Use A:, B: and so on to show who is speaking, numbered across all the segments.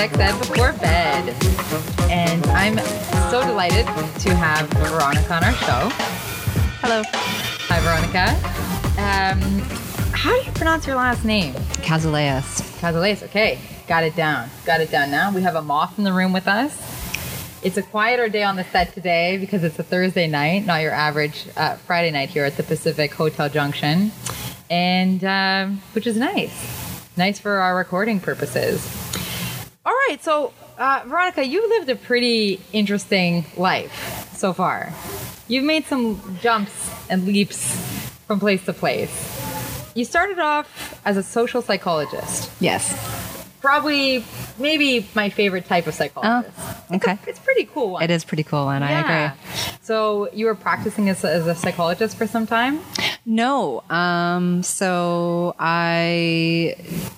A: Sex Ed Before Bed. And I'm so delighted to have Veronica on our show.
B: Hello.
A: Hi, Veronica. Um, how do you pronounce your last name?
B: Cazuleas.
A: Cazuleas. Okay, got it down. Got it down now. We have a moth in the room with us. It's a quieter day on the set today because it's a Thursday night, not your average uh, Friday night here at the Pacific Hotel Junction, and um, which is nice, nice for our recording purposes. Right, so uh, Veronica, you lived a pretty interesting life so far. You've made some jumps and leaps from place to place. You started off as a social psychologist
B: Yes.
A: probably maybe my favorite type of psychologist.
B: Oh, okay.
A: It's, a, it's pretty cool one.
B: It is pretty cool, and I agree.
A: So you were practicing as as a psychologist for some time.
B: No. Um, so I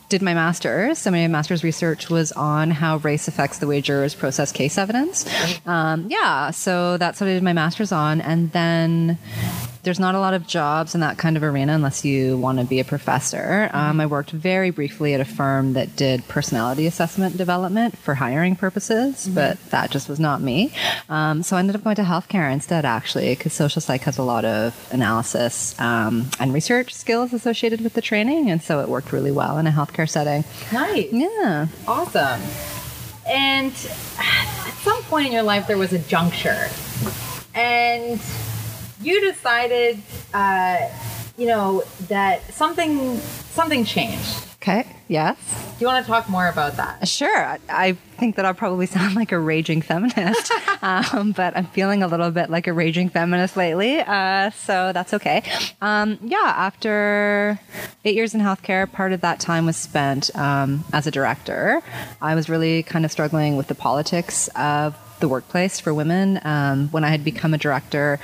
B: did my master's. So my master's research was on how race affects the way jurors process case evidence. Um, yeah. So that's what I did my master's on. And then there's not a lot of jobs in that kind of arena unless you want to be a professor. Um, I worked very briefly at a firm that did personality assessment development for hiring purposes, but that just was not me. Um, so I ended up going to healthcare instead, actually, because social psych has a lot of analysis um, and research skills associated with the training, and so it worked really well in a healthcare setting.
A: Nice.
B: Yeah.
A: Awesome. And at some point in your life, there was a juncture, and you decided, uh, you know, that something something changed.
B: Okay. Yes.
A: Do you want to talk more about that?
B: Sure. I- I think that I'll probably sound like a raging feminist, um, but I'm feeling a little bit like a raging feminist lately, uh, so that's okay. Um, yeah, after eight years in healthcare, part of that time was spent um, as a director. I was really kind of struggling with the politics of the workplace for women. Um, when I had become a director,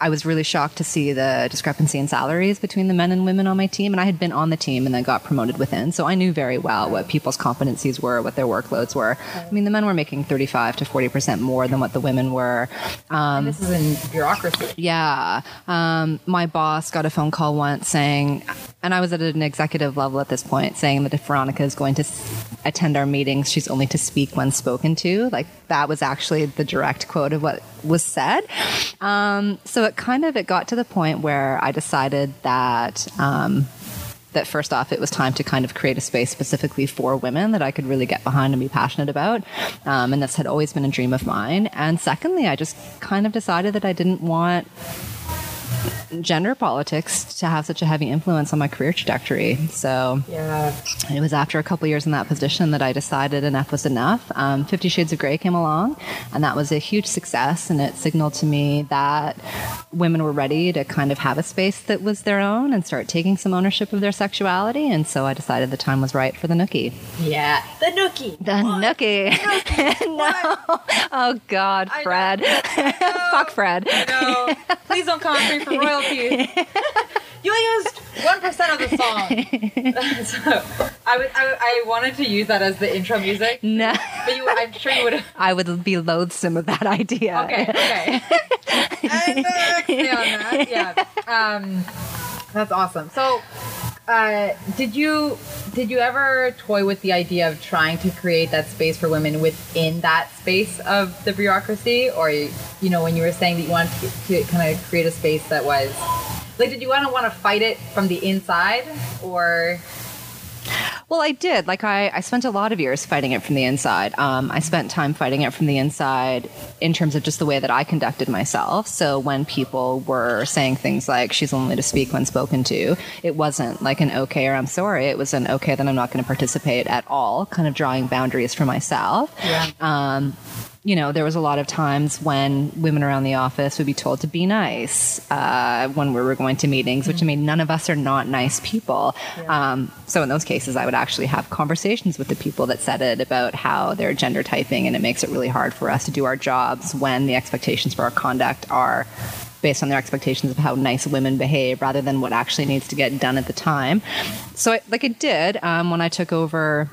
B: I was really shocked to see the discrepancy in salaries between the men and women on my team. And I had been on the team and then got promoted within. So I knew very well what people's competencies were, what their workloads were. I mean, the men were making 35 to 40% more than what the women were. Um,
A: This is in bureaucracy.
B: yeah. Um, my boss got a phone call once saying, and I was at an executive level at this point, saying that if Veronica is going to attend our meetings, she's only to speak when spoken to. Like that was actually the direct quote of what was said. Um, so it kind of it got to the point where I decided that. Um, that first off, it was time to kind of create a space specifically for women that I could really get behind and be passionate about. Um, and this had always been a dream of mine. And secondly, I just kind of decided that I didn't want gender politics to have such a heavy influence on my career trajectory. So
A: Yeah.
B: it was after a couple years in that position that I decided enough was enough. Um, Fifty Shades of Grey came along, and that was a huge success. And it signaled to me that women were ready to kind of have a space that was their own and start taking some ownership of their sexuality. And so I decided the time was right for the Nookie.
A: Yeah. The nookie.
B: The Nookie. no. Oh God. Fred. Fuck Fred.
A: No, please don't after me for royalties. you used one percent of the song. so, I, would, I, I wanted to use that as the intro music,
B: No.
A: but you, I'm sure you would.
B: I would be loathsome of that idea.
A: Okay, okay. and uh. Yeah. Um, that's awesome. So, uh, did you did you ever toy with the idea of trying to create that space for women within that space of the bureaucracy, or you know, when you were saying that you wanted to, to kind of create a space that was like, did you want to want to fight it from the inside, or
B: Well, I did. Like, I, I spent a lot of years fighting it from the inside. Um, I spent time fighting it from the inside in terms of just the way that I conducted myself. So, when people were saying things like, she's only to speak when spoken to, it wasn't like an okay or I'm sorry. It was an okay, then I'm not going to participate at all, kind of drawing boundaries for myself.
A: Yeah.
B: Um, you know, there was a lot of times when women around the office would be told to be nice uh, when we were going to meetings, which I mean, none of us are not nice people. Um, so in those cases, I would actually have conversations with the people that said it about how they're gender typing, and it makes it really hard for us to do our jobs when the expectations for our conduct are based on their expectations of how nice women behave rather than what actually needs to get done at the time. So, I, like it did um, when I took over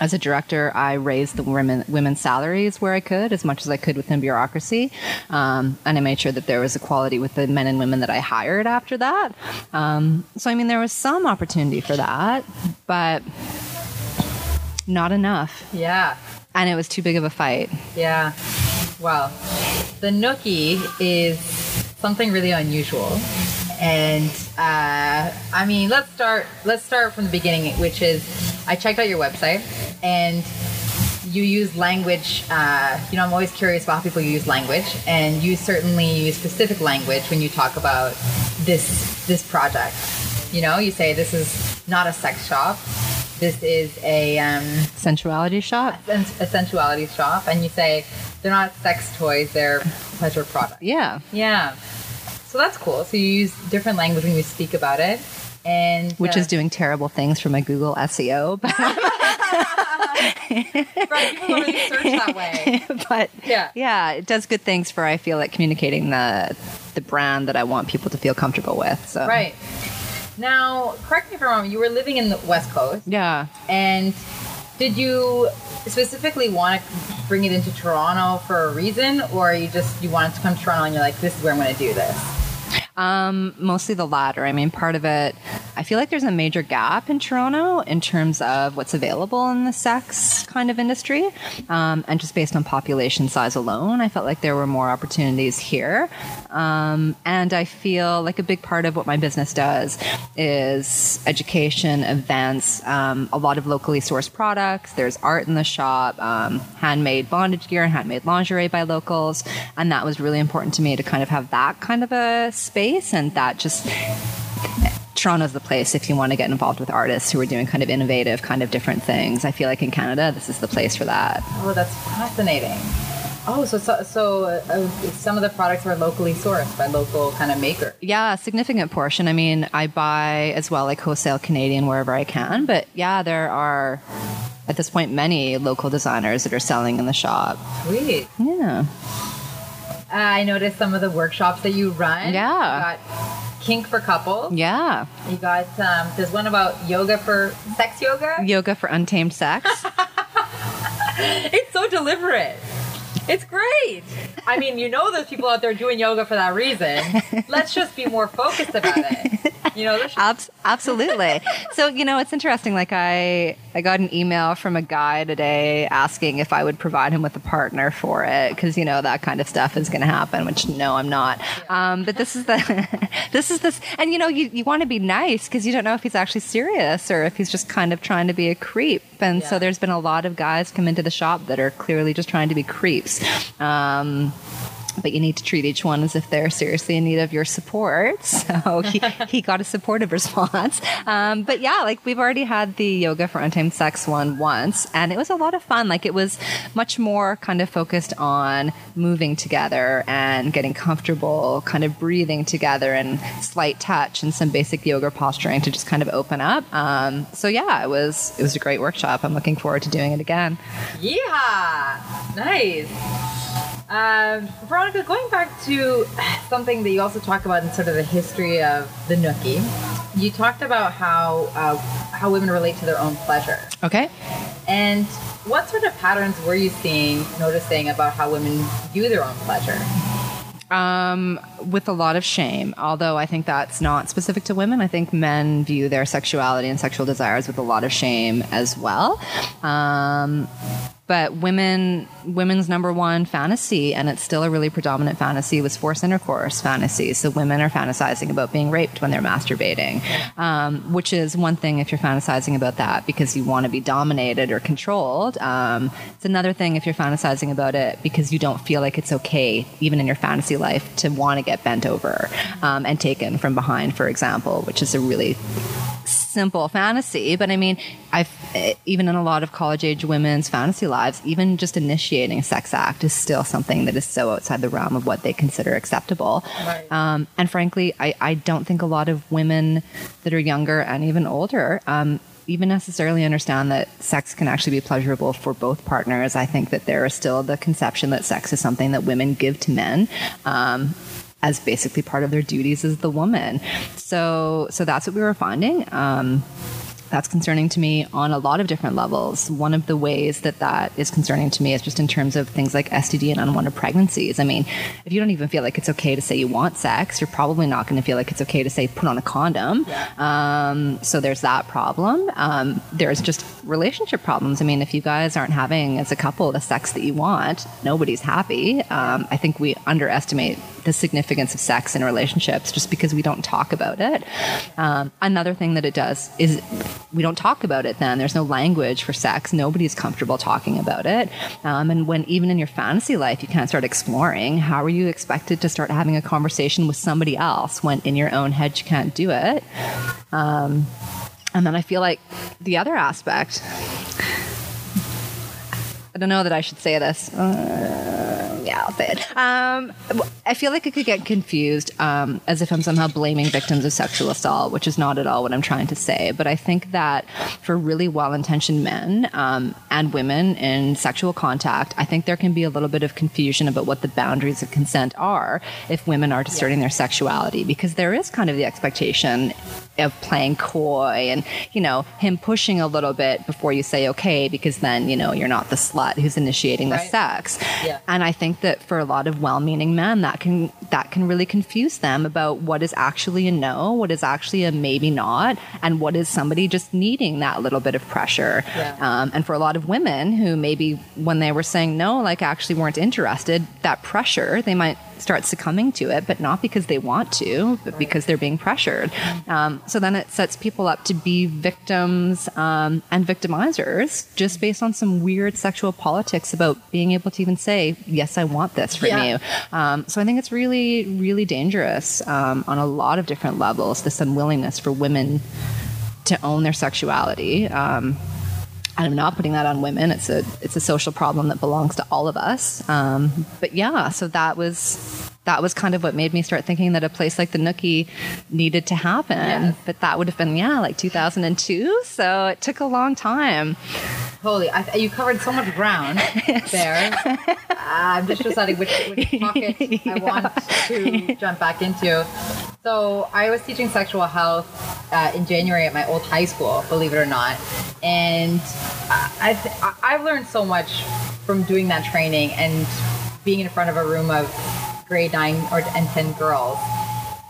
B: as a director, I raised the women women's salaries where I could, as much as I could within bureaucracy, um, and I made sure that there was equality with the men and women that I hired after that. Um, so, I mean, there was some opportunity for that, but Not enough.
A: Yeah.
B: And it was too big of a fight.
A: Yeah. Well, the nookie is something really unusual. And uh, I mean, let's start. Let's start from the beginning, which is I checked out your website, and you use language. Uh, you know, I'm always curious about how people use language, and you certainly use specific language when you talk about this this project. You know, you say this is not a sex shop. This is a um,
B: Sensuality shop?
A: sens- a sensuality shop, and you say they're not sex toys; they're pleasure products.
B: Yeah.
A: Yeah. So that's cool. So you use different language when you speak about it, and
B: Which
A: uh,
B: is doing terrible things for my Google SEO. But,
A: right. People don't really search that way.
B: but
A: Yeah.
B: yeah, it does good things for I feel like communicating the the brand that I want people to feel comfortable with. So
A: Right. Now, correct me if I'm wrong. You were living in the West Coast,
B: Yeah.
A: and did you specifically want to bring it into Toronto for a reason, or you just you wanted to come to Toronto and you're like, this is where I'm going to do this?
B: Um, mostly the latter. I mean, part of it, I feel like there's a major gap in Toronto in terms of what's available in the sex kind of industry. Um, and just based on population size alone, I felt like there were more opportunities here. Um, and I feel like a big part of what my business does is education, events, um, a lot of locally sourced products. There's art in the shop, um, handmade bondage gear and handmade lingerie by locals. And that was really important to me to kind of have that kind of a space and that just Toronto's the place if you want to get involved with artists who are doing kind of innovative, kind of different things. I feel like in Canada, this is the place for that.
A: Oh, that's fascinating. Oh, so so, so uh, some of the products are locally sourced by local kind of makers.
B: Yeah, a significant portion. I mean, I buy as well, like wholesale Canadian wherever I can. But yeah, there are at this point many local designers that are selling in the shop.
A: Sweet.
B: Yeah.
A: Uh, I noticed some of the workshops that you run.
B: Yeah.
A: Got kink for couples.
B: Yeah.
A: You got um, there's one about yoga for sex yoga.
B: Yoga for untamed sex.
A: It's so deliberate. It's great. I mean, you know, there's people out there doing yoga for that reason. Let's just be more focused about it. You know,
B: Abs- absolutely. so you know, it's interesting. Like I, I got an email from a guy today asking if I would provide him with a partner for it because you know that kind of stuff is going to happen. Which no, I'm not. Um, but this is the, this is this, and you know, you, you want to be nice because you don't know if he's actually serious or if he's just kind of trying to be a creep. And so there's been a lot of guys come into the shop that are clearly just trying to be creeps. Um, but you need to treat each one as if they're seriously in need of your support. So he, he got a supportive response. Um, but yeah, like we've already had the yoga for untamed sex one once, and it was a lot of fun. Like it was much more kind of focused on moving together and getting comfortable, kind of breathing together, and slight touch and some basic yoga posturing to just kind of open up. Um, so yeah, it was it was a great workshop. I'm looking forward to doing it again.
A: Yeah, nice. Um, Veronica, going back to something that you also talk about in sort of the history of the nookie, you talked about how uh, how women relate to their own pleasure,
B: Okay.
A: and what sort of patterns were you seeing, noticing about how women view their own pleasure?
B: Um, with a lot of shame, although I think that's not specific to women. I think men view their sexuality and sexual desires with a lot of shame as well. Um, but women, women's number one fantasy, and it's still a really predominant fantasy, was forced intercourse fantasy. So women are fantasizing about being raped when they're masturbating, um, which is one thing if you're fantasizing about that because you want to be dominated or controlled. Um, it's another thing if you're fantasizing about it because you don't feel like it's okay, even in your fantasy life, to want to get bent over um, and taken from behind, for example, which is a really simple fantasy, but I mean, I've even in a lot of college age women's fantasy lives, even just initiating a sex act is still something that is so outside the realm of what they consider acceptable.
A: Right.
B: Um, and frankly, I, I don't think a lot of women that are younger and even older. Um, even necessarily understand that sex can actually be pleasurable for both partners. I think that there is still the conception that sex is something that women give to men. Um, as basically part of their duties as the woman. So, so that's what we were finding. Um, that's concerning to me on a lot of different levels. One of the ways that that is concerning to me is just in terms of things like STD and unwanted pregnancies. I mean, if you don't even feel like it's okay to say you want sex, you're probably not going to feel like it's okay to say put on a condom. Um, so there's that problem. Um, there's just relationship problems. I mean, if you guys aren't having as a couple the sex that you want, nobody's happy. Um, I think we underestimate the significance of sex in relationships just because we don't talk about it. Um, another thing that it does is we don't talk about it then. There's no language for sex. Nobody's comfortable talking about it. Um, and when even in your fantasy life, you can't start exploring, how are you expected to start having a conversation with somebody else when in your own head you can't do it? Um, and then I feel like the other aspect, I don't know that I should say this. Uh, I'll. Um, I feel like it could get confused um, as if I'm somehow blaming victims of sexual assault, which is not at all what I'm trying to say. But I think that for really well intentioned men um, and women in sexual contact, I think there can be a little bit of confusion about what the boundaries of consent are if women are discerning yeah. their sexuality, because there is kind of the expectation of playing coy and, you know, him pushing a little bit before you say okay, because then, you know, you're not the slut who's initiating right. the sex. Yeah. And I think that for a lot of well meaning men, that can that can really confuse them about what is actually a no, what is actually a maybe not, and what is somebody just needing that little bit of pressure. Yeah. Um, and for a lot of women who maybe when they were saying no, like actually weren't interested, that pressure, they might start succumbing to it, but not because they want to, but because they're being pressured. Um, so then it sets people up to be victims um, and victimizers just based on some weird sexual politics about being able to even say, yes, I want this from yeah. you. Um, so I think it's really, really dangerous um, on a lot of different levels, this unwillingness for women to own their sexuality. Um, I'm not putting that on women. It's a it's a social problem that belongs to all of us. Um, but yeah, so that was that was kind of what made me start thinking that a place like the Nookie needed to happen. Yes. But that would have been yeah, like 2002. So it took a long time.
A: Holy, I, you covered so much ground yes. there. uh, I'm just deciding which, which pocket yeah. I want to jump back into. So I was teaching sexual health uh, in January at my old high school, believe it or not, and I've I've learned so much from doing that training and being in front of a room of grade nine or and ten girls,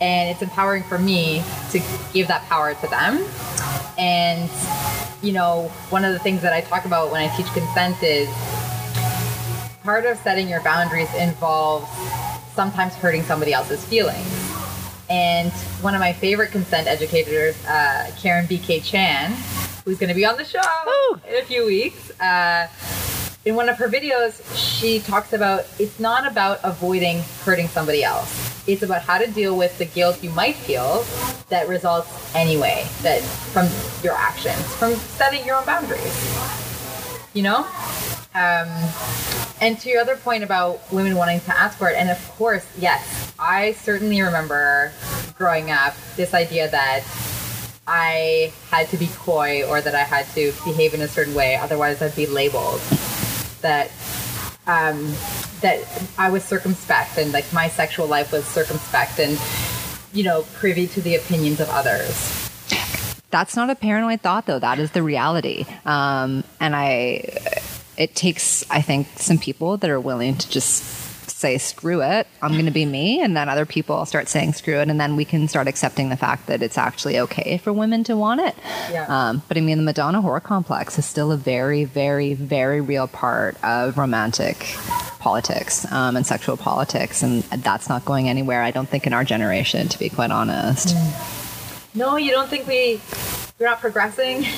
A: and it's empowering for me to give that power to them. And you know, one of the things that I talk about when I teach consent is part of setting your boundaries involves sometimes hurting somebody else's feelings and one of my favorite consent educators, uh, Karen BK Chan, who's going to be on the show Ooh. in a few weeks. Uh, in one of her videos, she talks about it's not about avoiding hurting somebody else. It's about how to deal with the guilt you might feel that results anyway, that from your actions, from setting your own boundaries. You know? Um, and to your other point about women wanting to ask for it, and of course, yes, I certainly remember growing up this idea that I had to be coy or that I had to behave in a certain way, otherwise I'd be labeled. That um, that I was circumspect and like my sexual life was circumspect and you know privy to the opinions of others.
B: That's not a paranoid thought though. That is the reality. Um, and i it takes, I think, some people that are willing to just say screw it i'm going to be me and then other people start saying screw it and then we can start accepting the fact that it's actually okay for women to want it yeah. um, but i mean the madonna whore complex is still a very very very real part of romantic politics um, and sexual politics and that's not going anywhere i don't think in our generation to be quite honest
A: mm. no you don't think we we're not progressing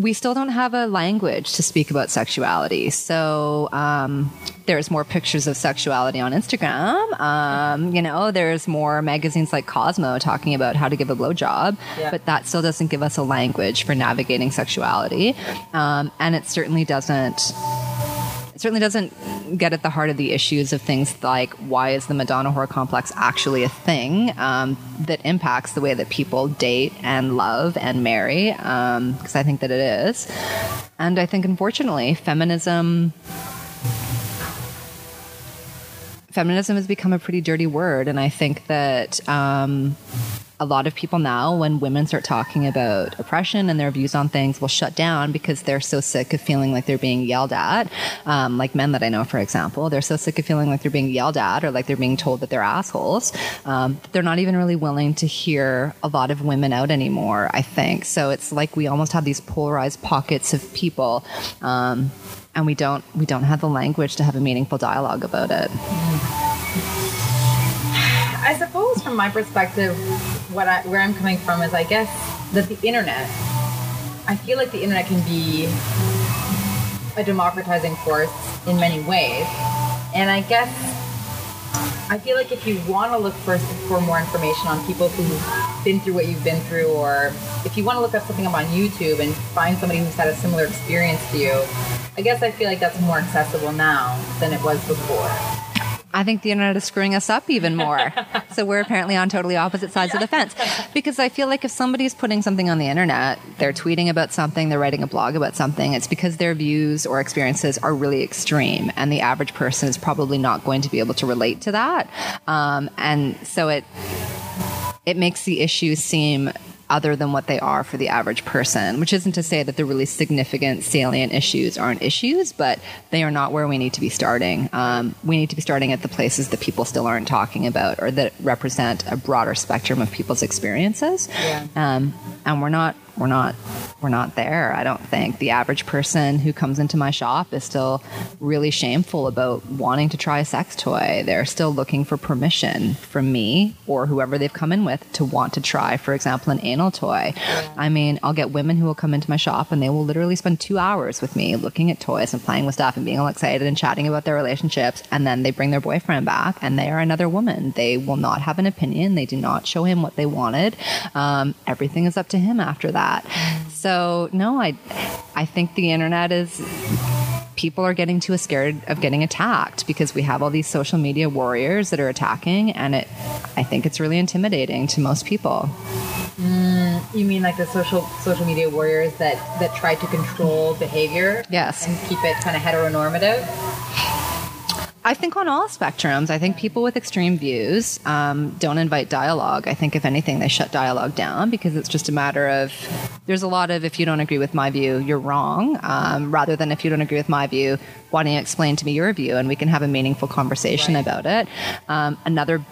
B: we still don't have a language to speak about sexuality. So um, there's more pictures of sexuality on Instagram. Um, you know, there's more magazines like Cosmo talking about how to give a blowjob, yeah. but that still doesn't give us a language for navigating sexuality. Um, and it certainly doesn't certainly doesn't get at the heart of the issues of things like why is the Madonna whore complex actually a thing um, that impacts the way that people date and love and marry, because um, I think that it is. And I think, unfortunately, feminism feminism has become a pretty dirty word, and I think that um, a lot of people now, when women start talking about oppression and their views on things, will shut down because they're so sick of feeling like they're being yelled at. Um, like men that I know, for example, they're so sick of feeling like they're being yelled at or like they're being told that they're assholes. Um, they're not even really willing to hear a lot of women out anymore, I think. So it's like we almost have these polarized pockets of people. Um, and we don't we don't have the language to have a meaningful dialogue about it.
A: I suppose, from my perspective, what I, where I'm coming from is, I guess, that the internet. I feel like the internet can be a democratizing force in many ways, and I guess I feel like if you want to look for for more information on people who've been through what you've been through, or if you want to look up something up on YouTube and find somebody who's had a similar experience to you, I guess I feel like that's more accessible now than it was before.
B: I think the internet is screwing us up even more. so we're apparently on totally opposite sides of the fence. Because I feel like if somebody's putting something on the internet, they're tweeting about something, they're writing a blog about something, it's because their views or experiences are really extreme. And the average person is probably not going to be able to relate to that. Um, and so it, it makes the issue seem other than what they are for the average person, which isn't to say that the really significant, salient issues aren't issues, but they are not where we need to be starting. Um, we need to be starting at the places that people still aren't talking about or that represent a broader spectrum of people's experiences.
A: Yeah.
B: Um, and we're not we're not we're not there. I don't think the average person who comes into my shop is still really shameful about wanting to try a sex toy. They're still looking for permission from me or whoever they've come in with to want to try for example an anal toy. I mean i'll get women who will come into my shop and they will literally spend two hours with me looking at toys and playing with stuff and being all excited and chatting about their relationships. And then they bring their boyfriend back and they are another woman. They will not have an opinion. They do not show him what they wanted. Um, everything is up to him after that that. So no, I I think the internet is people are getting too scared of getting attacked because we have all these social media warriors that are attacking and it I think it's really intimidating to most people.
A: Mm, you mean like the social social media warriors that that try to control behavior?
B: Yes.
A: And keep it kind of heteronormative?
B: I think on all spectrums, I think people with extreme views um, don't invite dialogue. I think if anything, they shut dialogue down because it's just a matter of there's a lot of if you don't agree with my view, you're wrong, um, rather than if you don't agree with my view, why don't you explain to me your view and we can have a meaningful conversation right. about it. Um, another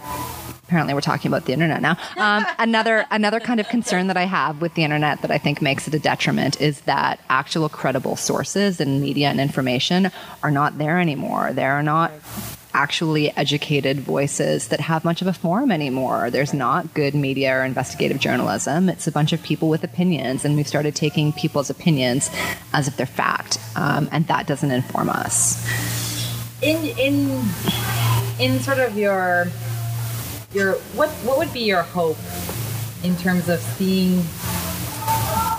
B: apparently we're talking about the internet now. Um, another another kind of concern that I have with the internet that I think makes it a detriment is that actual credible sources and media and information are not there anymore. There are not actually educated voices that have much of a forum anymore. There's not good media or investigative journalism. It's a bunch of people with opinions, and we've started taking people's opinions as if they're fact, um, and that doesn't inform us.
A: In in in sort of your your what what would be your hope in terms of seeing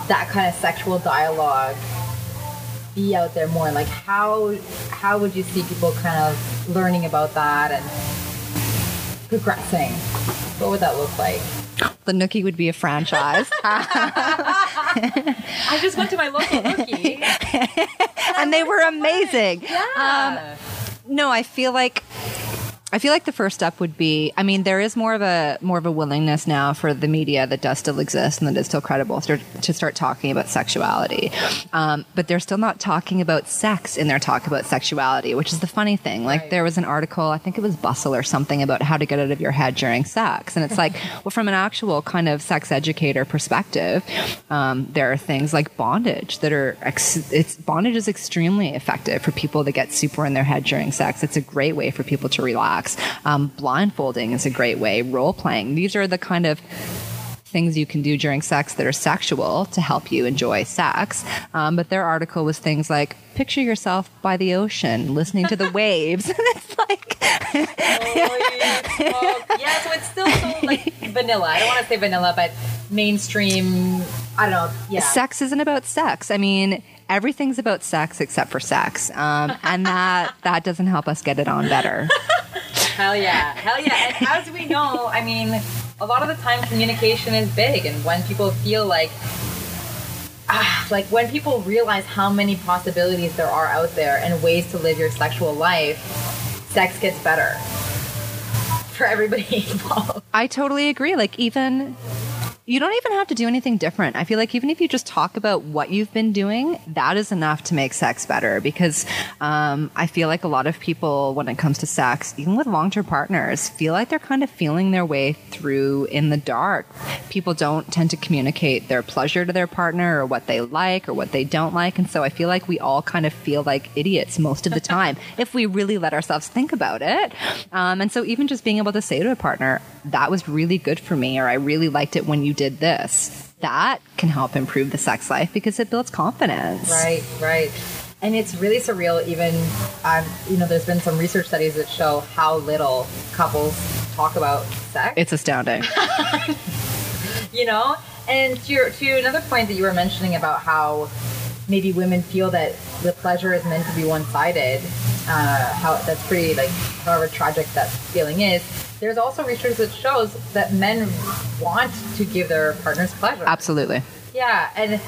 A: that kind of sexual dialogue be out there more? Like how how would you see people kind of learning about that and progressing? What would that look like?
B: The nookie would be a franchise.
A: I just went to my local nookie.
B: And they were amazing.
A: Yeah.
B: Um, no i feel like I feel like the first step would be I mean there is more of a more of a willingness now for the media that does still exist and that is still credible to, to start talking about sexuality. Um, but they're still not talking about sex in their talk about sexuality which is the funny thing. Like right. there was an article I think it was Bustle or something about how to get out of your head during sex. And it's like well from an actual kind of sex educator perspective um, there are things like bondage that are ex- it's bondage is extremely effective for people that get super in their head during sex. It's a great way for people to relax um, blindfolding is a great way. Role playing. These are the kind of things you can do during sex that are sexual to help you enjoy sex. Um, but their article was things like picture yourself by the ocean, listening to the waves. it's like,
A: yeah, so it's still so like vanilla. I don't want to say vanilla, but mainstream. I don't know. Yeah,
B: sex isn't about sex. I mean, everything's about sex except for sex, um, and that that doesn't help us get it on better.
A: Hell yeah. Hell yeah. And as we know, I mean, a lot of the time communication is big. And when people feel like, ah, like when people realize how many possibilities there are out there and ways to live your sexual life, sex gets better. for everybody involved.
B: I totally agree. Like even you don't even have to do anything different. I feel like even if you just talk about what you've been doing, that is enough to make sex better. Because um, I feel like a lot of people, when it comes to sex, even with long term partners, feel like they're kind of feeling their way through in the dark. People don't tend to communicate their pleasure to their partner or what they like or what they don't like. And so I feel like we all kind of feel like idiots most of the time if we really let ourselves think about it. Um, and so even just being able to say to a partner, that was really good for me, or I really liked it when you did this. That can help improve the sex life because it builds confidence.
A: Right, right. And it's really surreal. Even, um, you know, there's been some research studies that show how little couples talk about sex.
B: It's astounding.
A: you know, and to your, to another point that you were mentioning about how maybe women feel that the pleasure is meant to be one-sided. Uh, how that's pretty like however tragic that feeling is. There's also research that shows that men want to give their partners pleasure.
B: Absolutely.
A: Yeah, and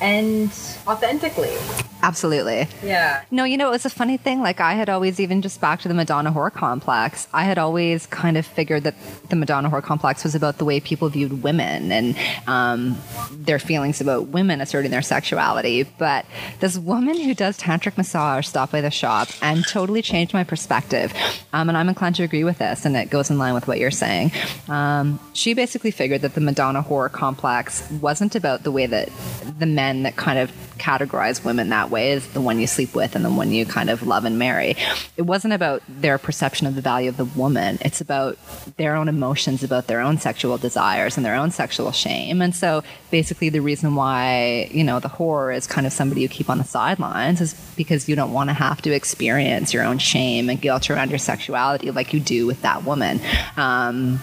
A: and authentically.
B: Absolutely.
A: Yeah.
B: No, you know, it was a funny thing. Like, I had always, even just back to the Madonna Whore complex, I had always kind of figured that the Madonna Whore complex was about the way people viewed women and um, their feelings about women asserting their sexuality. But this woman who does tantric massage stopped by the shop and totally changed my perspective. Um, and I'm inclined to agree with this, and it goes in line with what you're saying. Um, she basically figured that the Madonna Whore complex wasn't about the way that the men that kind of categorize women that way is the one you sleep with and the one you kind of love and marry. It wasn't about their perception of the value of the woman. It's about their own emotions, about their own sexual desires and their own sexual shame. And so basically the reason why, you know, the whore is kind of somebody you keep on the sidelines is because you don't want to have to experience your own shame and guilt around your sexuality like you do with that woman. Um,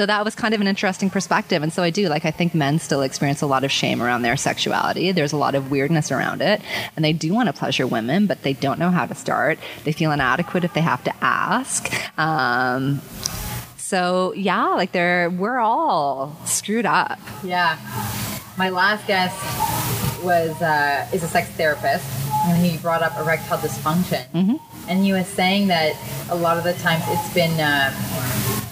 B: so that was kind of an interesting perspective. And so I do, like, I think men still experience a lot of shame around their sexuality. There's a lot of weirdness around it. And they do want to pleasure women, but they don't know how to start. They feel inadequate if they have to ask. Um, so yeah, like they're, we're all screwed up.
A: Yeah. My last guest was, uh, is a sex therapist and he brought up erectile dysfunction.
B: Mm-hmm.
A: And he was saying that a lot of the times it's been, uh,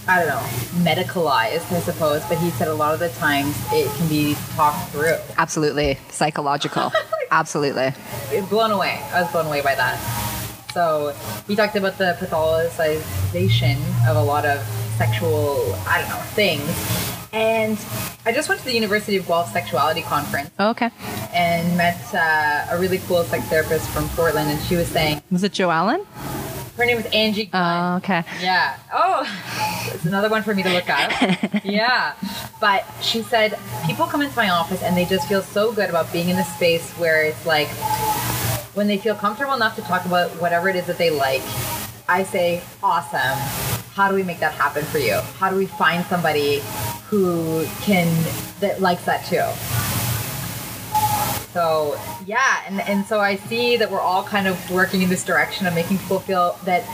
A: I don't know, medicalized, I suppose, but he said a lot of the times it can be talked through.
B: Absolutely. Psychological. Absolutely.
A: Blown away. I was blown away by that. So he talked about the pathologization of a lot of sexual, I don't know, things. And I just went to the University of Guelph Sexuality Conference
B: Oh, okay.
A: and met uh, a really cool sex therapist from Portland, and she was saying
B: Was it Joe Allen?
A: Her name was Angie. Glenn.
B: Oh, okay.
A: Yeah. Oh, it's another one for me to look up. yeah. But she said people come into my office and they just feel so good about being in a space where it's like when they feel comfortable enough to talk about whatever it is that they like. I say, awesome. How do we make that happen for you? How do we find somebody who can that likes that too? So yeah, and, and so I see that we're all kind of working in this direction of making people feel that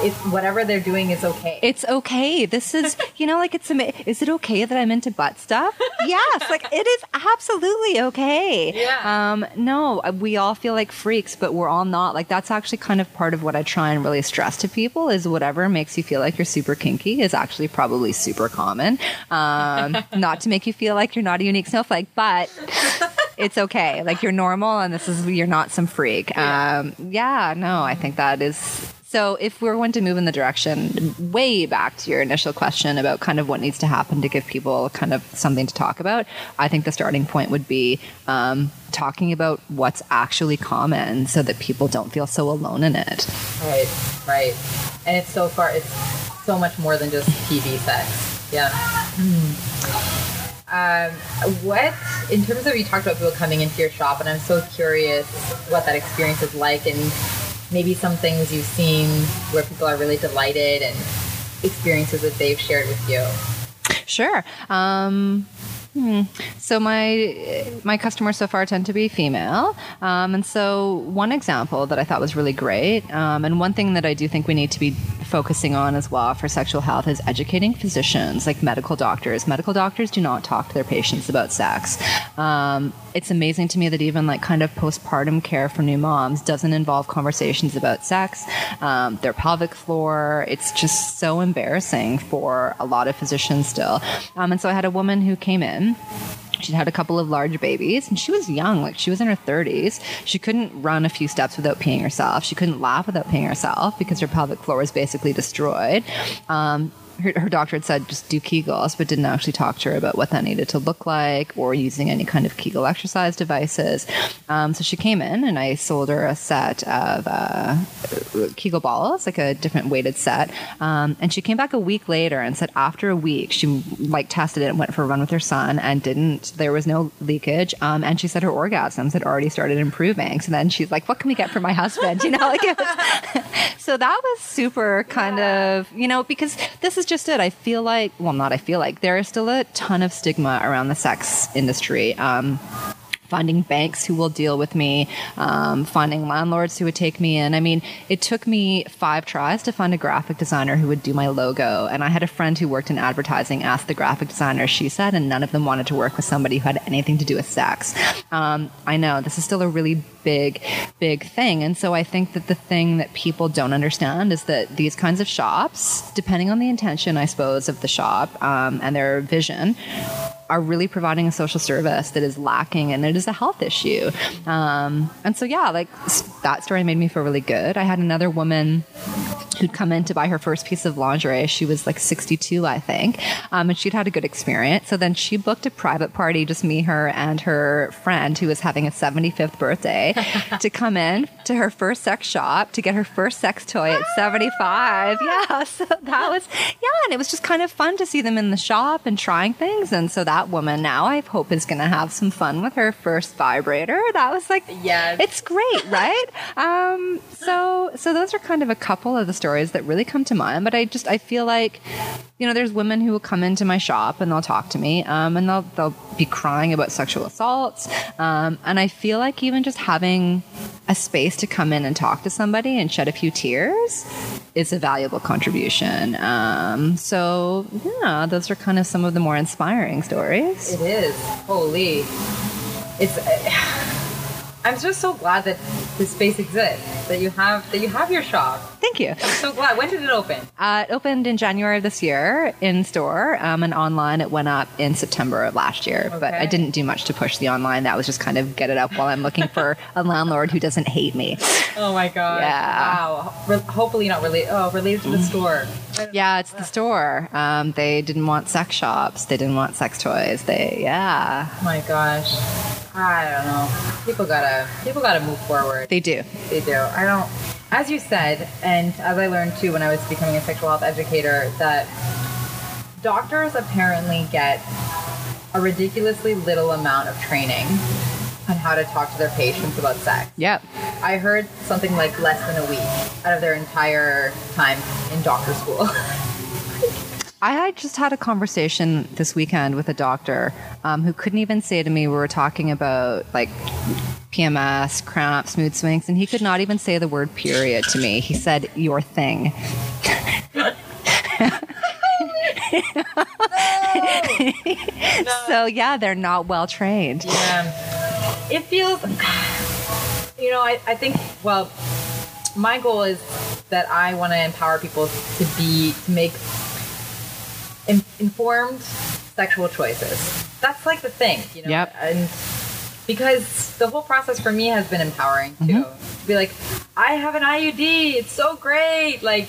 A: it's whatever they're doing is okay.
B: It's okay. This is, you know, like it's, is it okay that I'm into butt stuff? yes. Like it is absolutely okay.
A: Yeah.
B: Um, no, we all feel like freaks, but we're all not. Like that's actually kind of part of what I try and really stress to people is whatever makes you feel like you're super kinky is actually probably super common. Um, not to make you feel like you're not a unique snowflake, but it's okay. Like you're normal and this is, you're not some freak. Um, yeah, no, I think that is so if we're going to move in the direction way back to your initial question about kind of what needs to happen to give people kind of something to talk about, I think the starting point would be um, talking about what's actually common so that people don't feel so alone in it.
A: Right, right. And it's so far, it's so much more than just TV sex. Yeah. Um, what, in terms of you talked about people coming into your shop, and I'm so curious what that experience is like, and maybe some things you've seen where people are really delighted and experiences that they've shared with you.
B: Sure. Um, hmm. So my my customers so far tend to be female, um, and so one example that I thought was really great, um, and one thing that I do think we need to be focusing on as well for sexual health is educating physicians, like medical doctors. Medical doctors do not talk to their patients about sex. Um, it's amazing to me that even like kind of postpartum care for new moms doesn't involve conversations about sex, um, their pelvic floor. It's just so embarrassing for a lot of physicians still. Um, and so I had a woman who came in she'd had a couple of large babies and she was young like she was in her 30s she couldn't run a few steps without peeing herself. She couldn't laugh without peeing herself because her pelvic floor was basically destroyed. Um, her, her doctor had said just do Kegels, but didn't actually talk to her about what that needed to look like or using any kind of Kegel exercise devices. Um, so she came in and I sold her a set of uh, Kegel balls, like a different weighted set. Um, and she came back a week later and said after a week she like tested it and went for a run with her son and didn't. There was no leakage. Um, and she said her orgasms had already started improving. So then she's like, "What can we get for my husband?" You know, like it was. so that was super kind yeah. of you know because this is just it. I feel like, well, not I feel like there is still a ton of stigma around the sex industry. Um, finding banks who will deal with me, um, finding landlords who would take me in. I mean, it took me five tries to find a graphic designer who would do my logo. And I had a friend who worked in advertising, ask the graphic designer, she said, and none of them wanted to work with somebody who had anything to do with sex. Um, I know this is still a really big, big thing. And so I think that the thing that people don't understand is that these kinds of shops, depending on the intention, I suppose, of the shop um, and their vision, are really providing a social service that is lacking and it is a health issue. Um, and so, yeah, like that story made me feel really good. I had another woman who'd come in to buy her first piece of lingerie. She was like 62, I think, um, and she'd had a good experience. So then she booked a private party, just me, her, and her friend who was having a 75th birthday to come in to her first sex shop to get her first sex toy at 75. Yeah, so that was, yeah, and it was just kind of fun to see them in the shop and trying things. And so that woman now I hope is going to have some fun with her first vibrator. That was like,
A: yeah,
B: it's great, right? um, so, so those are kind of a couple of the stories that really come to mind. But I just I feel like, you know, there's women who will come into my shop and they'll talk to me, um, and they'll they'll be crying about sexual assaults, um, and I feel like even just having a space to come in and talk to somebody and shed a few tears is a valuable contribution. Um, so yeah, those are kind of some of the more inspiring stories.
A: It is. Holy, it's. Uh, I'm just so glad that this space exists. That you have that you have your shop.
B: Thank you.
A: I'm so glad. When did it open?
B: Uh, it opened in January of this year in store, um, and online it went up in September of last year. Okay. But I didn't do much to push the online. That was just kind of get it up while I'm looking for a landlord who doesn't hate me.
A: Oh my god!
B: Yeah.
A: Wow. Re- hopefully not related. Oh, related to the store.
B: Yeah, it's the store. Um, they didn't want sex shops. They didn't want sex toys. They yeah.
A: Oh my gosh. I don't know. People gotta people gotta move forward.
B: They do.
A: They do. I don't. As you said, and as I learned too when I was becoming a sexual health educator, that doctors apparently get a ridiculously little amount of training on how to talk to their patients about sex.
B: Yep.
A: I heard something like less than a week out of their entire time in doctor school.
B: I just had a conversation this weekend with a doctor um, who couldn't even say to me, we were talking about like PMS, cramps, mood swings, and he could not even say the word period to me. He said, your thing. no. No. So, yeah, they're not well trained.
A: Yeah. It feels, you know, I, I think, well, my goal is that I want to empower people to be, to make in- informed sexual choices. That's like the thing, you know.
B: Yep.
A: And because the whole process for me has been empowering too. Mm-hmm. To be like, I have an IUD. It's so great. Like,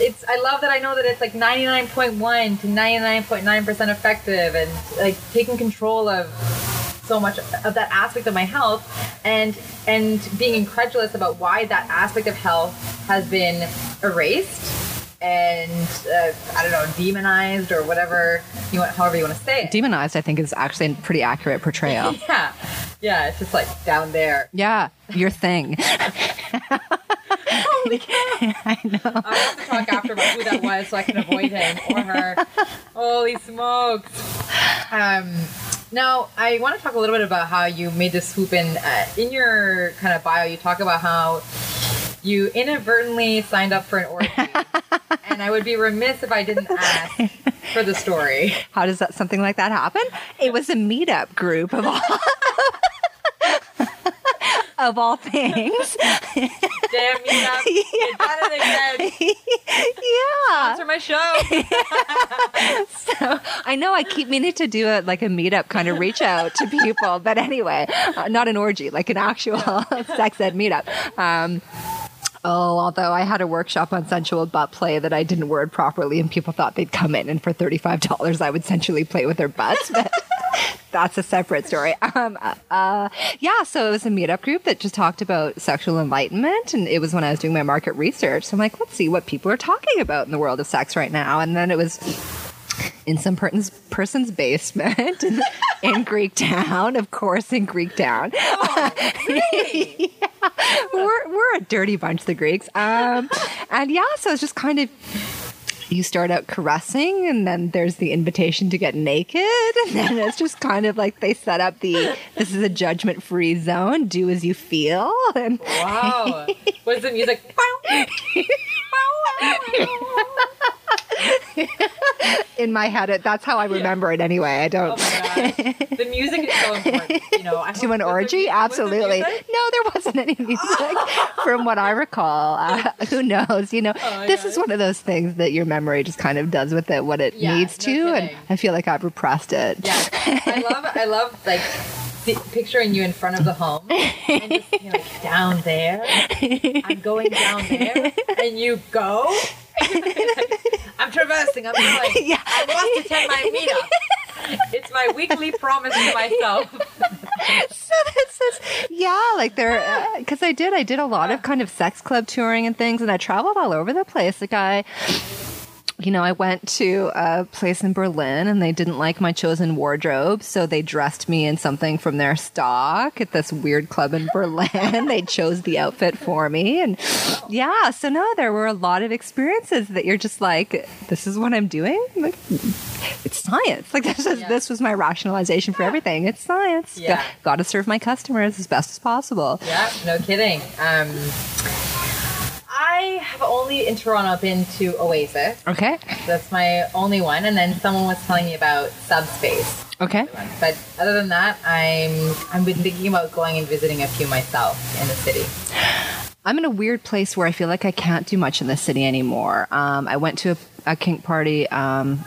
A: it's. I love that I know that it's like ninety nine point one to ninety nine point nine percent effective, and like taking control of so much of that aspect of my health and and being incredulous about why that aspect of health has been erased and uh, I don't know, demonized or whatever you want, however you want to say it.
B: Demonized, I think, is actually a pretty accurate portrayal.
A: yeah, yeah, it's just like down there.
B: Yeah, your thing.
A: Holy cow! I know. I have to talk after about who that was so I can avoid him or her. Holy smokes! Um, now, I want to talk a little bit about how you made this swoop in. Uh, in your kind of bio, you talk about how you inadvertently signed up for an orgy and I would be remiss if I didn't ask for the story.
B: How does that something like that happen? It was a meetup group of all of all things.
A: Damn meetup. You done it again.
B: yeah.
A: Sponsor my show.
B: So I know I keep meaning to do a like a meetup kind of reach out to people, but anyway, uh, not an orgy, like an actual sex ed meetup. Um, Oh, although I had a workshop on sensual butt play that I didn't word properly, and people thought they'd come in and for thirty-five dollars I would sensually play with their butts, but that's a separate story. Um, uh, yeah, so it was a meetup group that just talked about sexual enlightenment, and it was when I was doing my market research. So I'm like, let's see what people are talking about in the world of sex right now, and then it was in some person's person's basement in, in Greek town, of course, in Greek town.
A: Really?
B: we're we're a dirty bunch, the Greeks. Um, and yeah, so it's just kind of you start out caressing, and then there's the invitation to get naked, and then it's just kind of like they set up the this is a judgment free zone. Do as you feel, and
A: Wow. Was the music?
B: In my head, it, that's how I remember it anyway. I
A: Oh
B: don't.
A: gosh. The music is so important. You know, I
B: to an orgy? Absolutely. No, there wasn't any music from what I recall. Uh, who knows? You know,
A: Oh
B: this is one of those things that your memory just kind of does with it what it
A: Yeah,
B: needs
A: no
B: to, and. I feel like I've repressed it.
A: Yeah, I love, I love like picturing you in front of the home and just you're like down there. I'm going down there, and you go. I'm traversing. I'm going.
B: Yeah.
A: I must attend my meetup. It's my weekly promise to myself.
B: so this is yeah like there because uh, i did i did a lot of kind of sex club touring and things and i traveled all over the place like i you know, I went to a place in Berlin and they didn't like my chosen wardrobe, so they dressed me in something from their stock at this weird club in Berlin. they chose the outfit for me. And yeah, so no, there were a lot of experiences that you're just like, this is what I'm doing. Like, it's science. Like this is
A: Yeah.
B: this was my rationalization for everything. It's science.
A: Yeah.
B: Got to serve my customers as best as possible.
A: Yeah, no kidding. Um, I have only in Toronto been to Oasis.
B: Okay.
A: That's my only one, and then someone was telling me about Subspace.
B: Okay.
A: But other than that, I'm I've been thinking about going and visiting a few myself in the city.
B: I'm in a weird place where I feel like I can't do much in the city anymore. Um, I went to a, a kink party um,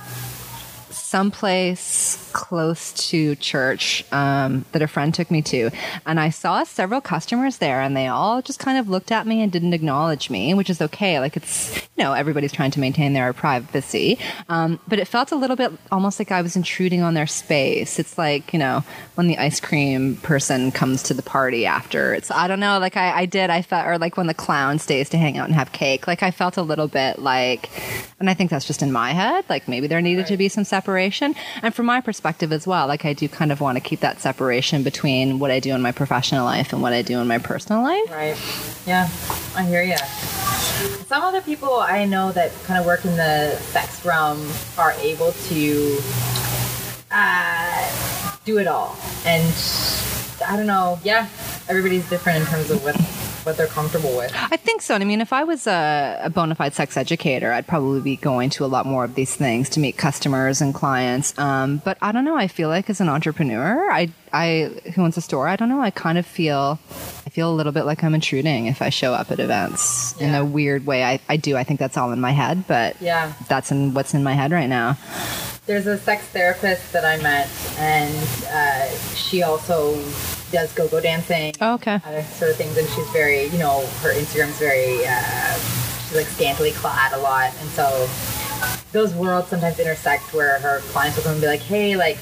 B: someplace close to church um, that a friend took me to, and I saw several customers there, and they all just kind of looked at me and didn't acknowledge me, which is okay. Like it's you know everybody's trying to maintain their privacy, um, but it felt a little bit almost like I was intruding on their space. It's like you know when the ice cream person comes to the party after. It's I don't know. Like I, I did. I felt or like when the clown stays to hang out and have cake. Like I felt a little bit like, and I think that's just in my head. Like maybe there needed to be some separation, and from my perspective as well. Like I do kind of want to keep that separation between what I do in my professional life and what I do in my personal life.
A: Right. Yeah, I hear ya. Some other people I know that kind of work in the sex realm are able to uh, do it all, and I don't know. Yeah, everybody's different in terms of what what they're comfortable with.
B: I think so. And I mean, if I was a, a bona fide sex educator, I'd probably be going to a lot more of these things to meet customers and clients. Um, but I don't know. I feel like as an entrepreneur, I, I who owns a store, I don't know. I kind of feel, I feel a little bit like I'm intruding if I show up at events in a weird way. I, I do. I think that's all in my head, but
A: Yeah.
B: that's in what's in my head right now.
A: There's a sex therapist that I met, and uh, she also does go-go dancing.
B: Oh, okay.
A: other sort of things, and she's very, you know, her Instagram's very, uh, she's like scantily clad a lot, and so those worlds sometimes intersect where her clients will come and be like, hey, like,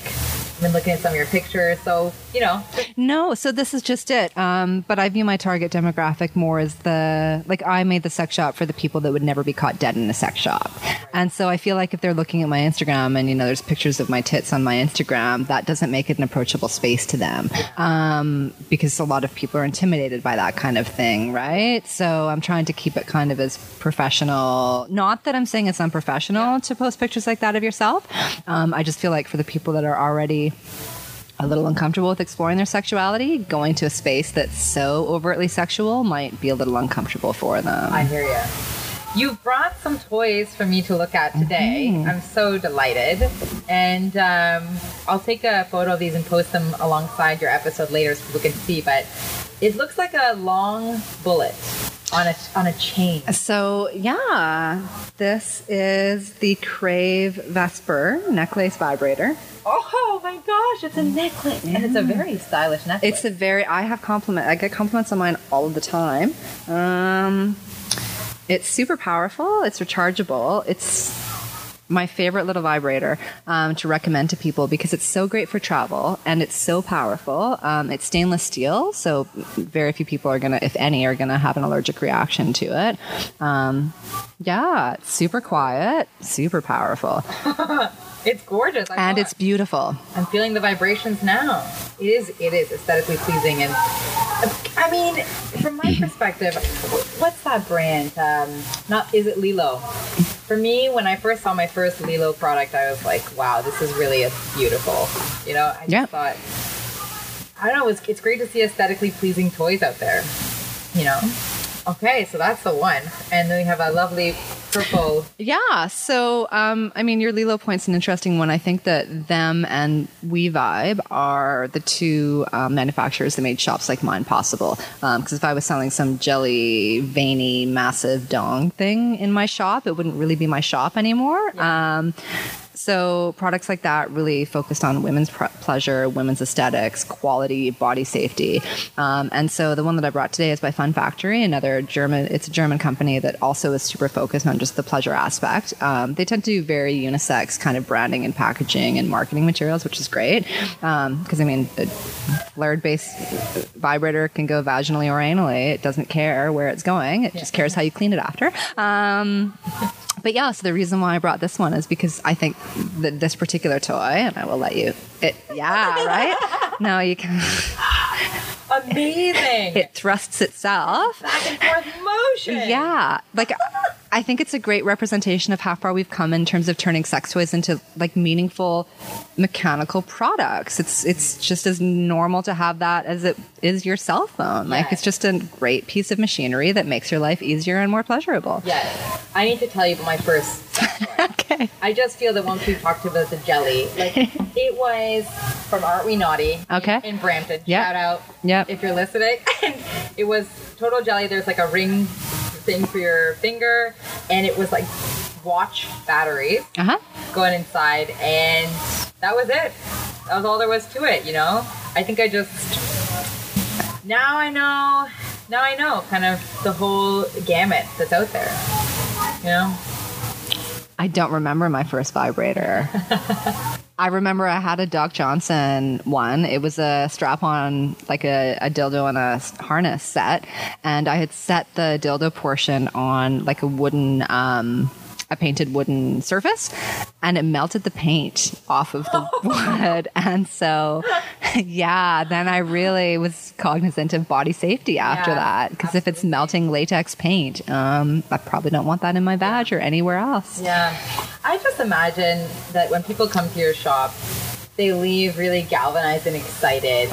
A: been looking at some of your pictures, so you know,
B: No, so this is just it. Um, but I view my target demographic more as the like I made the sex shop for the people that would never be caught dead in a sex shop, and so I feel like if they're looking at my Instagram and you know there's pictures of my tits on my Instagram, that doesn't make it an approachable space to them, um, because a lot of people are intimidated by that kind of thing, right? So I'm trying to keep it kind of as professional. Not that I'm saying it's unprofessional to post pictures like that of yourself. Um, I just feel like for the people that are already a little uncomfortable with exploring their sexuality, going to a space that's so overtly sexual might be a little uncomfortable for them.
A: I hear you. you've brought some toys for me to look at today.
B: Mm-hmm.
A: I'm so delighted. And um, I'll take a photo of these and post them alongside your episode later so people can see. But it looks like a long bullet on a, on a chain.
B: So, yeah, this is the Crave Vesper necklace vibrator.
A: Oh my gosh, it's a necklace. And it's a very stylish necklace.
B: It's a very, I have compliment, I get compliments on mine all the time. Um, it's super powerful, it's rechargeable, it's my favorite little vibrator um, to recommend to people because it's so great for travel and it's so powerful. Um, it's stainless steel, so very few people are gonna, if any, are gonna have an allergic reaction to it. Um, yeah, it's super quiet, super powerful,
A: It's gorgeous. I
B: and it's beautiful.
A: I'm feeling the vibrations now. It is it is aesthetically pleasing and I mean, from my perspective, what's that brand? Um, not is it LELO? For me, when I first saw my first LELO product, I was like, "Wow, this is really beautiful." You know, I just
B: Yeah.
A: thought, I don't know, it's, it's great to see aesthetically pleasing toys out there. You know. Okay, so that's the one, and then we have a lovely purple.
B: Yeah. So, um, I mean, your LELO point's an interesting one. I think that them and We Vibe are the two um, manufacturers that made shops like mine possible. Because if I was selling some jelly, veiny, massive dong thing in my shop, it wouldn't really be my shop anymore. Um, so products like that really focused on women's pr- pleasure, women's aesthetics, quality, body safety. Um, and so the one that I brought today is by Fun Factory, another German. It's a German company that also is super focused on just the pleasure aspect. Um, they tend to do very unisex kind of branding and packaging and marketing materials, which is great. Because I mean, a flared-based vibrator can go vaginally or anally. It doesn't care where it's going. It just cares how you clean it after. Um, but yeah, so the reason why I brought this one is because I think that this particular toy, and I will let you. It, yeah, right. now you can.
A: Amazing.
B: It thrusts itself.
A: back and forth motion.
B: Yeah, like I think it's a great representation of how far we've come in terms of turning sex toys into like meaningful mechanical products. It's it's just as normal to have that as it is your cell phone. Like
A: Yes.
B: it's just a great piece of machinery that makes your life easier and more pleasurable.
A: Yes. I need to tell you about my first.
B: Okay.
A: I just feel that once we talked about the jelly, like it was from Aren't We Naughty?
B: Okay.
A: In, in Brampton.
B: Yep.
A: Shout out.
B: Yep.
A: If you're listening. It was total jelly. There's like a ring thing for your finger, and it was like watch batteries
B: Uh huh.
A: going inside, and that was it. That was all there was to it, you know? I think I just. Now I know. Now I know kind of the whole gamut that's out there. You know?
B: I don't remember my first vibrator. I remember I had a Doc Johnson one. It was a strap on, like a, a dildo and a harness set. And I had set the dildo portion on like a wooden, um, a painted wooden surface and it melted the paint off of the wood. And so, yeah, then I really was cognizant of body safety after
A: Yeah,
B: that. Because if it's melting latex paint, um, I probably don't want that in my badge or anywhere else.
A: Yeah. Just imagine that when people come to your shop, they leave really galvanized and excited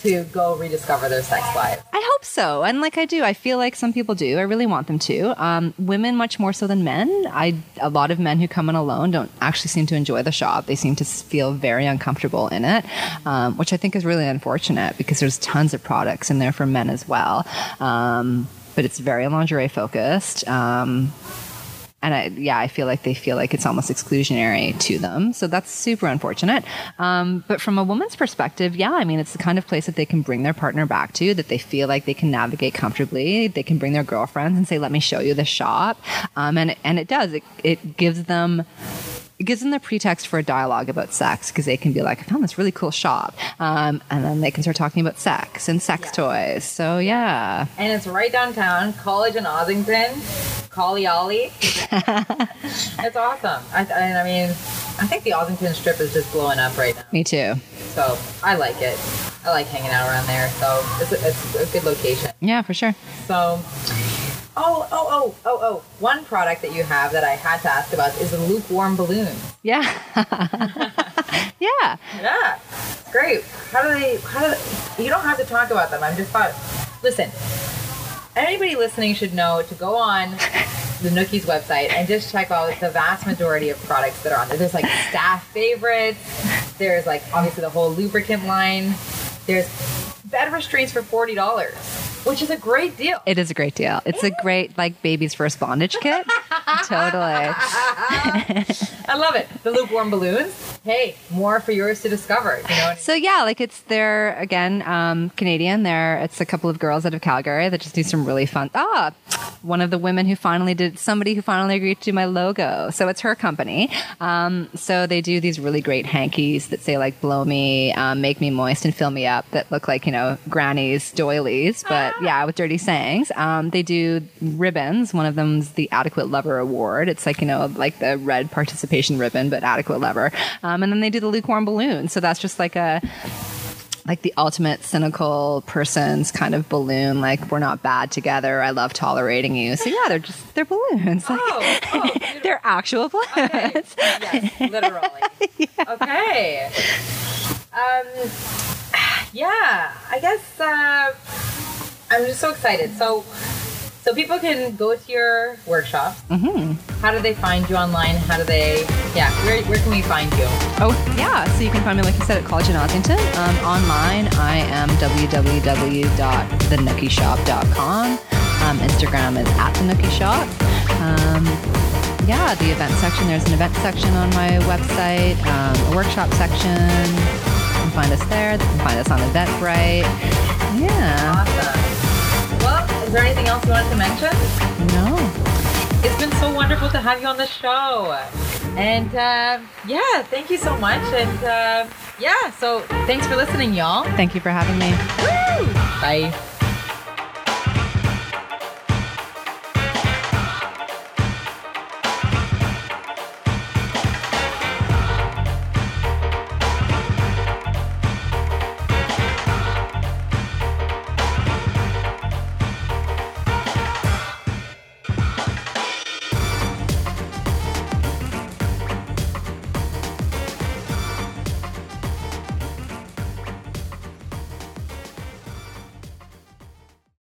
A: to go rediscover their sex life.
B: I hope so. And like I do, I feel like some people do. I really want them to. Um, women much more so than men. I a lot of men who come in alone don't actually seem to enjoy the shop. They seem to feel very uncomfortable in it, um, which I think is really unfortunate because there's tons of products in there for men as well. Um, but it's very lingerie focused. Um, and I, yeah, I feel like they feel like it's almost exclusionary to them. So that's super unfortunate. Um, but from a woman's perspective, yeah, I mean, it's the kind of place that they can bring their partner back to, that they feel like they can navigate comfortably. They can bring their girlfriends and say, "Let me show you the shop," um, and and it does. It it gives them. It gives them the pretext for a dialogue about sex because they can be like, I found this really cool shop. Um, and then they can start talking about sex and sex toys. So, yeah.
A: And it's right downtown, College in Ossington, Collie Ollie. it's awesome. I, and I mean, I think the Ossington strip is just blowing up right now.
B: Me too.
A: So I like it. I like hanging out around there. So it's a, it's a good location.
B: Yeah, for sure.
A: So, oh, oh, oh, oh, oh. One product that you have that I had to ask about is the lukewarm balloon.
B: Yeah. yeah.
A: Yeah, great. How do they? How do they, you don't have to talk about them? I'm just thought. Listen, anybody listening should know to go on the Nookies website and just check out the vast majority of products that are on there. There's like staff favorites. There's like obviously the whole lubricant line. There's bed restraints for forty dollars, which is a great deal.
B: It is a great deal. It's a great like baby's first bondage kit. totally.
A: I love it. The lukewarm balloons. Hey, more for yours to discover. You know.
B: So yeah, like it's they're again um, Canadian. There, it's a couple of girls out of Calgary that just do some really fun. Ah, one of the women who finally did somebody who finally agreed to do my logo. So it's her company. Um, so they do these really great hankies that say like "blow me," um, "make me moist," and "fill me up" that look like you know granny's doilies, but yeah, with dirty sayings. Um, they do ribbons. One of them's the Adequate Lover Award. It's like you know like the red participation ribbon, but Adequate lover. Um, and then they do the lukewarm balloon. So that's just like a like the ultimate cynical person's kind of balloon. Like we're not bad together. I love tolerating you. So yeah, they're just they're balloons. Like,
A: Oh, oh,
B: they're actual balloons.
A: Okay. Yes, literally. Okay. Um, yeah, I guess uh, I'm just so excited. So, so people can go to your workshop. Mm-hmm. How do they find you online? How do they? Yeah, where, where can we find you?
B: Oh yeah, so you can find me like you said at College in Ossington. Um, online, I am www.thenookishop.com. Um, Instagram is at the Nookie Shop. Um, yeah, the event section. There's an event section on my website, um, a workshop section. You can find us there. You can find us on Eventbrite. Yeah.
A: Awesome. Is there anything else you wanted to mention?
B: No.
A: It's been so wonderful to have you on the show. And uh, yeah, thank you so much. And uh, yeah, so thanks for listening, y'all.
B: Thank you for having me.
A: Bye.